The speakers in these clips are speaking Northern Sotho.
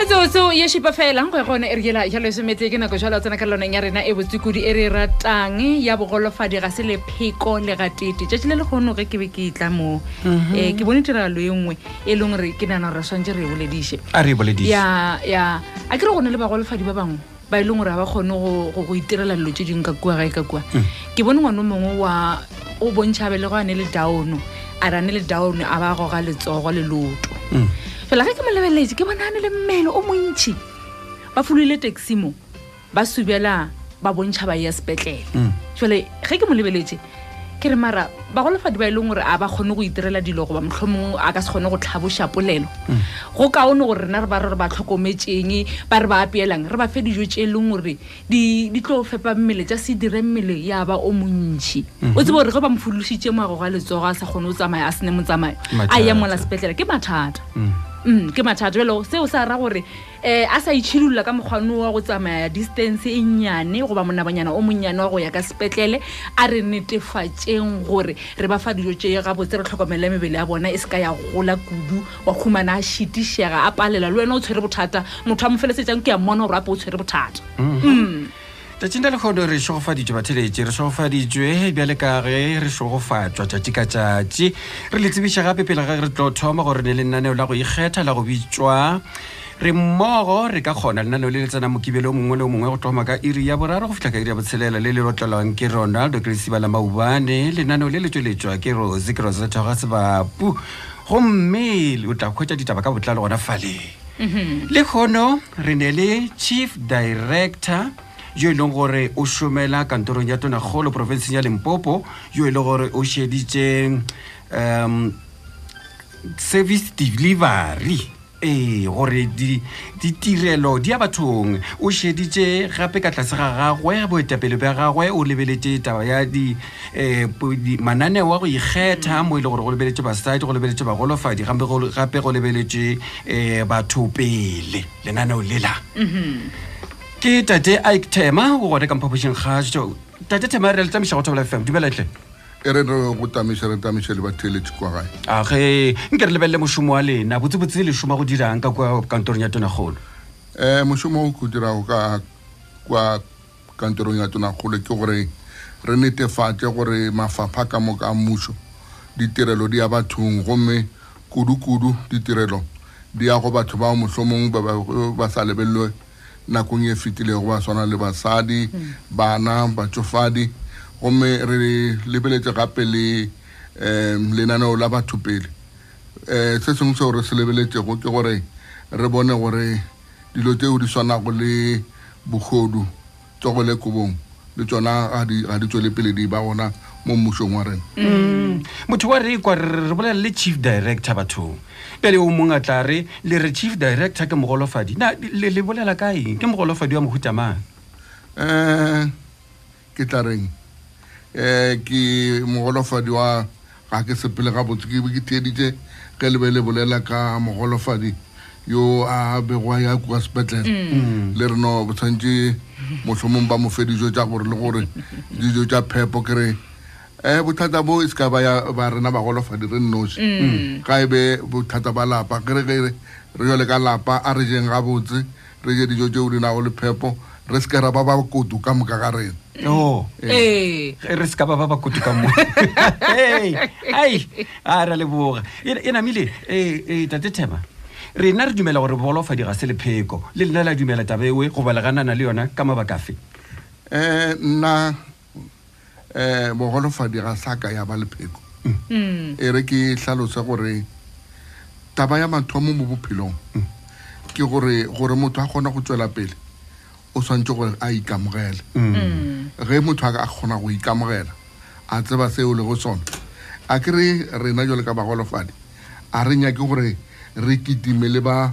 metsotso ye šipa fela go gone e rekela jalo e sometse ke nako jalo a tsena ka loneng ya rena e botsekudi e re ratang ya bogolofadi ga se lepheko le gatete tšatši le lekgono ge ke be ke tla moo um ke bone tiragalo e nngwe e leng gore ke nana gore re swantse re e bolediše a re e bolediše ya ya a ke re go ne le bagolofadi ba bangwe ba e leng gore ga ba kgone go- go go itirela dilo tse dingwe ka kua gae ka kua Mm. ke bone ngwana o mongwe wa o bontšha be le go a ne le downo a re a ne le downo a ba goga letsogo le loto Mm. fela ge ke mo lebeletse ke bona a ne le mmele o montšhi ba folile taxi mo ba subela ba bontšha ba ya sepetlele Mm. jale ge ke mo lebeletse ke re mara bagolofadi ba e leng gore a ba kgone go itirela dilo goba mohlomong a ka se kgone go tlhaboša polelo mm. go kaone gore rena re ba re re ba tlhokometseng ba re ba apeelang re ba fe dijo tse e leng gore di tlo fepa mmele tsa se dire mmele ya ba o montšhi mm-hmm. o tsebe gore ge ba mofolositse moagogo a letsogo a sa kgone go tsamaya a sene motsamayo a ya mola sepetlele ke mathata mm. Mm, ke mathata jalo seo sa ra gore um a sa itšhidolola ka mokgwano wa go tsamaya distance e nnyane goba monabanyana o monnyane wa go ya ka sepetlele a re netefatšeng gore re ba fa dijo tše gabotse re tlhokomele mebele ya bona e se ka ya gola kudu wa humana a šitišega a palela le wena o tshwere bothata motho a mo felesetsang ke ya mmona gore ape o tshwere bothata mm. tšatšing la lekgodo re šogofaditšwe batheletše re šogofaditšwe bjale ka ge re šogofatšwa tšatši ka tšatši re le tsebiša gape pele ga re tlo thoma gore ne lenaneo la go ikgetha la go bitšwa re mmogo re ka kgona lenaneo le le tsena mokibele o mongwe le o mongwe go thoma ka iri ya boraro go fitlha ka iri ya botshelela le le lotlelwang ke ronaldo ke lesiba la maubane lenaneo le le tsweletšwa ke rose ke rosethoga sebapu gomme o tla kgwetsa ditaba ka botlalo gona faleng mhm. le kgono re ne le chief director yo e leng gore o šomela kantorong ya tonakgolo porofenseng ya limpopo yo e leng gore o šeditše um service delivery ee gore ditirelo di ya bathong o šeditše gape ka tlase ga gagwe boetapele bja gagwe o lebeletše taba ya di um mananeo wa go ikgetha mo e le gore go lebeletše basadi go lebeletše bagolofadi gape go lebeletše um batho pele lenaneo lela mm-hmm. ke tate ike tema o gone ka mphapošeng gaso tate tema re letamiša go thobela fm dumeletle e re re go tamiša re tamiša le batheletše kwa gae a ge nke re lebelele mošomo wa lena botsebotse le šoma go dirang ka kwa kantorong ya tonagolo um mošomo o ko dirago ka kwa kantorong ya tonakgolo ke gore re netefatše gore mafapha ka moka a mmušo ditirelo di ya bathong gomme kudu-kudu ditirelo di ya go batho bao mohlomong ba bego ba sa lebelelwe nakong e fetilego ba swana le basadi hmm. bana batšofadi gomme re lebeletše gape le um lenaneo la batho pele um se sengwe seo re se lebeletšego ke gore re bone gore Dilo tšeo di swanago le bogodu, tsogo le kobong, le tšona ga di, ga di tšwele pele di ba gona mo mmušong wa rena. Mm. Motho wa re kwa re re bolela le chief director bathong. Bjale o mong a tla re le re chief director ke mogolofadi. Na le le bolela ka eng? Ke mogolofadi wa mohuta mang? Eh, Ke tla reng? Eh, ke mogolofadi wa ga ke sepele gabotse ke be ke theeditše ge le be le bolela ka mogolofadi yo a bego a ya kua sepetlele mm. le reno tshwanetse mohlomong ba mo fe dijo tša gore le gore dijo tša phepo ke re um bothata bo e se ka ba rena bagolofadi re nnoši mm. ga e be bothata ba lapa ke re ge re jale ka lapa a re jeng gabotse re je dijo tšeo di nago le phepo re se ke ra ba ba kotu ka moka ga rena no ee ge re se ka ba ba ba kotu ka mo Hey, ai a ra leboga e e namile eh, eh, tate thema rena re dumela gore bolofadi ga se lepheko le lena la dumela taba ewe goba leganana le yona ka mabakafe um nna um bogolofadi ga sa ka ya ba lepheko mm. e re ke hlalose gore taba ya mathomo mo bophelong ke gore gore motho a kgona go tswela pele o swantse gore a ikamogele mm. ge motho a ka kgona go ikamogela a tseba seo le go sona a ke re rena jalo ka bagolofadi a re nyake gore re kitime le ba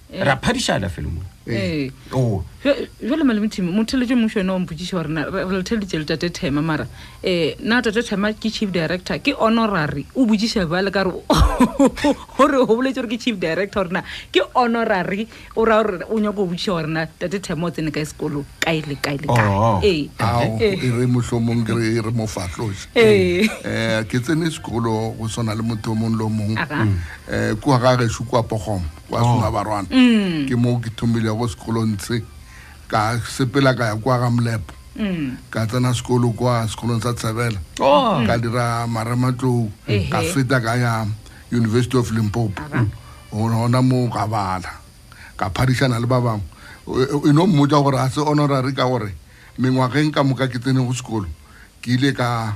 Eh. ra phadišana felo mo ee eh. oh. jale malemethimo motheletše mmušo yone wa mpotsiša gore na re letheleditše le tate thema mara um na tate thema ke chief director ke honorary o botsiša bale ka re gore go boletse gore ke chief director gore na ke honorary o raya gore o nyako go botsiša gore na tate thema o tsene ka sekolo kae le kae le kae oh. ee re mohlomong ke re re mofatlose ee um ke tsene sekolo go swana le motho o mongwe le o mongwe um kua ga gešo kua pogomo kwa oh. suna barwana mm. ke moo ke thomilego sekolong tse ka sepela ka ya kwa ga molepo mm. ka tsena sekolo kwa sekolong sa tshabela oh. ka dira marematlou ka feta ka ya university of limpopo gona moo ka bala ka phadišana le ba bangwe e no mmotsa gore a se honorary ka gore mengwageng ka moka ke tsene go sekolo ke ile ka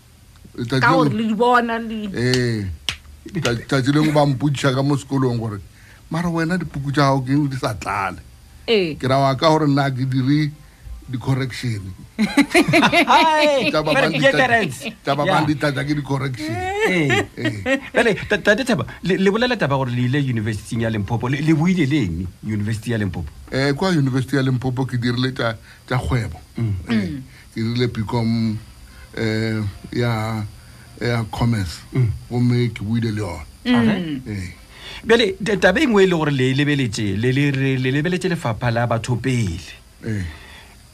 ka gore le di bona ee tšatši lengwe ba mpodiša ka mo sekolong gore mara wena dipuku tša gago keng di sa tlale ee. ke rawa ka gore nna ke dire di-correction taba bang di tlatsa ke di-correction bale tate thaba le bolela taba gore le ile universityng ya lempopo le boile leng university ya lempopo um kwa university ya lempopo ke dirile tša kgwebo mm. ee. ke rile picom um eh, ya ya commerce mm. gomme ke buile le yona mm. ee. bjale taba engwe e le gore le lebeletše le lebeletše lefapha la batho pele ee.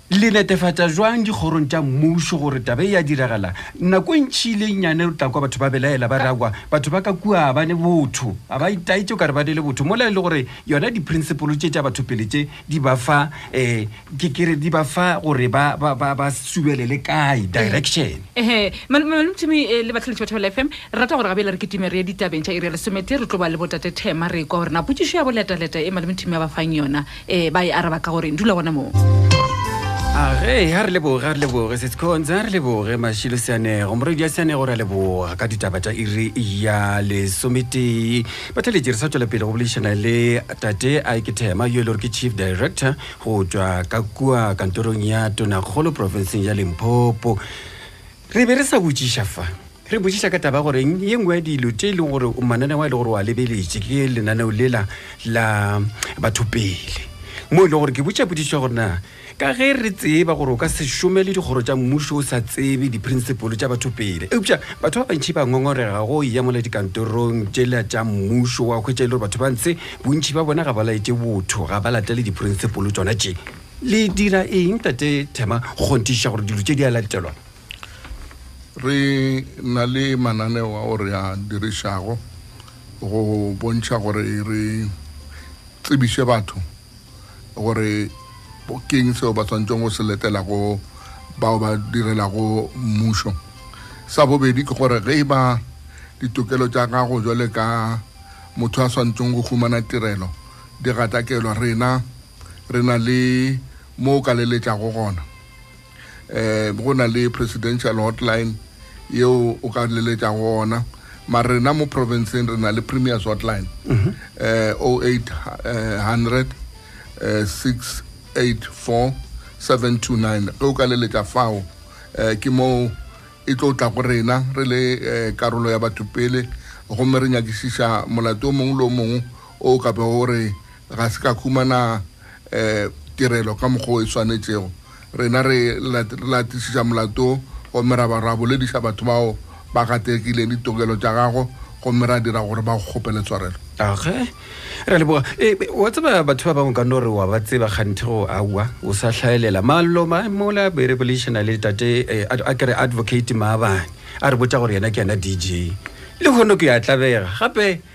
le netefatša jwang dikgorong tša mmušo gore taba e ya diragala nako e ntšhi le nyane re tla kwa batho ba belaela ba rakwa batho ba ka kua ba ne botho a ba itaetse o ka re ba ne le botho mola e le gore yona di-principolo tše tša batho pele tše di ba fa um ke kere di ba fa gore ba ba- ba ba subelele kae direction ehe malomthimi eh, le batlhaletši batho ba la fm re rata gore gabele re ketime re ye ditabeng tša area lesomete re tlo ba le botate thema re kwa gore na potsišo ya boletaleta e malomthimi a ba fang yona um ba e araba ka gore dula gona moo age ga re leboge ga re leboge setsconza re leboge mašilo seanego moredi ya seanego ra leboga ka ditaba tša iri ya lesometee batlhaletši re sa tswela pele go boledišana le tate a ke thema yo e le gore ke chief director go tswa ka kua kantorong ya tonakgolo profenseng ya limpopo re be re sa botšiša fa re botšiša ka taba goreng ye nngwe ya dilo tše e leng gore mananeo a e le gore wa lebeletše ke lenaneo lela la batho pele mo e leng gore ke botša bodiša gorena ka ge re tseba gore o ka se šome le dikgoro tša mmušo o sa tsebe diprinsepolo tša batho pele eupša batho ba bantšhi ba ngongorega go iyamola dikantorong tšela tša mmušo wa hwetša e le gore batho ba ntshe bontšhi ba bona ga ba laetse botho ga ba latele diprinsepolo tsona tše le dira eng tate thema go kgonthiša gore dilo tše di a latelwa re na le mananeo ao re a dirišago go bontšha gore re tsebiše batho gore keng seo ba tshwanetseng go se letela go bao ba direlago mmušo sa bobedi ke gore ge e ba ditokelo tša gago jwale ka motho a tshwanetseng go humana tirelo di gatakelwa rena re na le mo o ka leletšago gona eh go na le presidential hotline yeo o ka leletša go ona mara rena mo provinceng re na le premiers hotline um eh, 0800 684 729 ge o ka leletša fao um ke moo e tlo tla go rena re le um karolo ya batho pele gomme re nyakišiša molato o mongwe le o mongwe o ka be o re ga se ka khumana um tirelo ka mokgwa o e swanetšego rena re latišiša molato gomme ra ba ra bolediša batho bao ba gatekileng ditokelo tša gago gomme ra dira gore ba go kgopele tshwarelo age re leboga e, e, wa tseba batho ba bangwe ka no re wa ba tseba kganthe go aua o sa hlaelela malo mola berebolationa le tate e, a kere advocate maabane a re botsa gore yena ke yena dj le kgone ke ya tlabega gape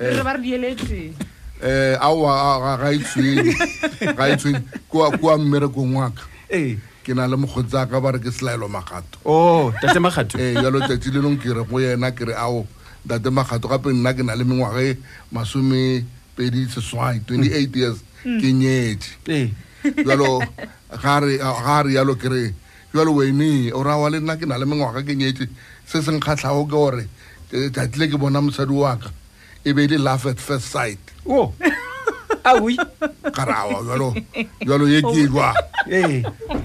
Eh. re ba re dieletee eh awa ga e tshwenye ga e tshwenye kwa kwa mmerekong wa ka ee ke na le mokgotsi a ka ba re ke selaelo magato o oh, tate magato ee jalo tsatsi le leng ke re go yena ke re ao tate magato gape nna ke na le mengwaga e masome pedi seswai twenty eight years mm. ke nyetse ee jalo ga re jalo ke re Bjalo Wayne o ra wa le nna ke na le mengwaga ke nyetše se se nkgatlhago ke gore eh, tsatsi le ke bona mosadi wa ka e be e le love at first sight o awi ka rawa bjalo bjalo ye ke kwa ee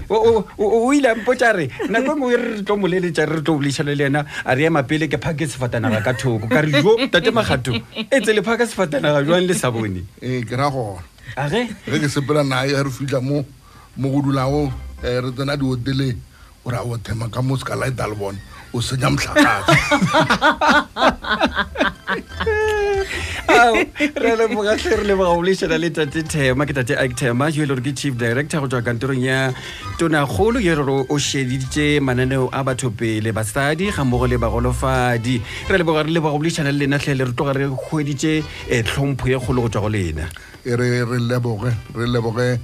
o o- o- o ile a mpotsa re nako e nngwe re re tlo moleletša re re tlo bolešana le yena a re ema pele ke phake sefatanaga ka thoko ka re jo tate magato e tse le phaka sefatanaga jwang le sa bone ee ke ra gona age ge ke sepela naye ge re fitlha mo mo go dulago um eh, re tsena dioteleng o ra o thema ka mo sekalae dalbon o senya motlhakatse re leboga tlhe re leboga go bolešana le tate thema ke tate ike thema yo e le gore ke chief director go tswa kantorong ya tonakgolo yo e le gore o šeditše mananeo a batho pele basadi ga mmogo le bagolofadi re leboga re leboga go bolešana le lena tlhe le re tloga re kgweditše eh, tlhompho ye kgolo go tswa go lena e re re leboge re leboge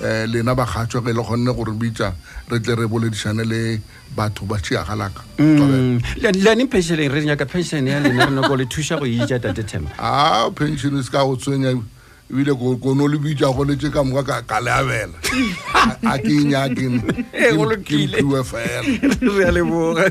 um lena bakgatšwa ge le kgonne gore bitša re tle re boledišane le batho ba tšeagalaka mm. lane pension re nyaka pension ya lena re nako le thuša go itša tate tem a ah, pension e se ka go tshwenya ebile kono le bitša go letse ka moka ka le abela a ke nyakene ke fela re a leboga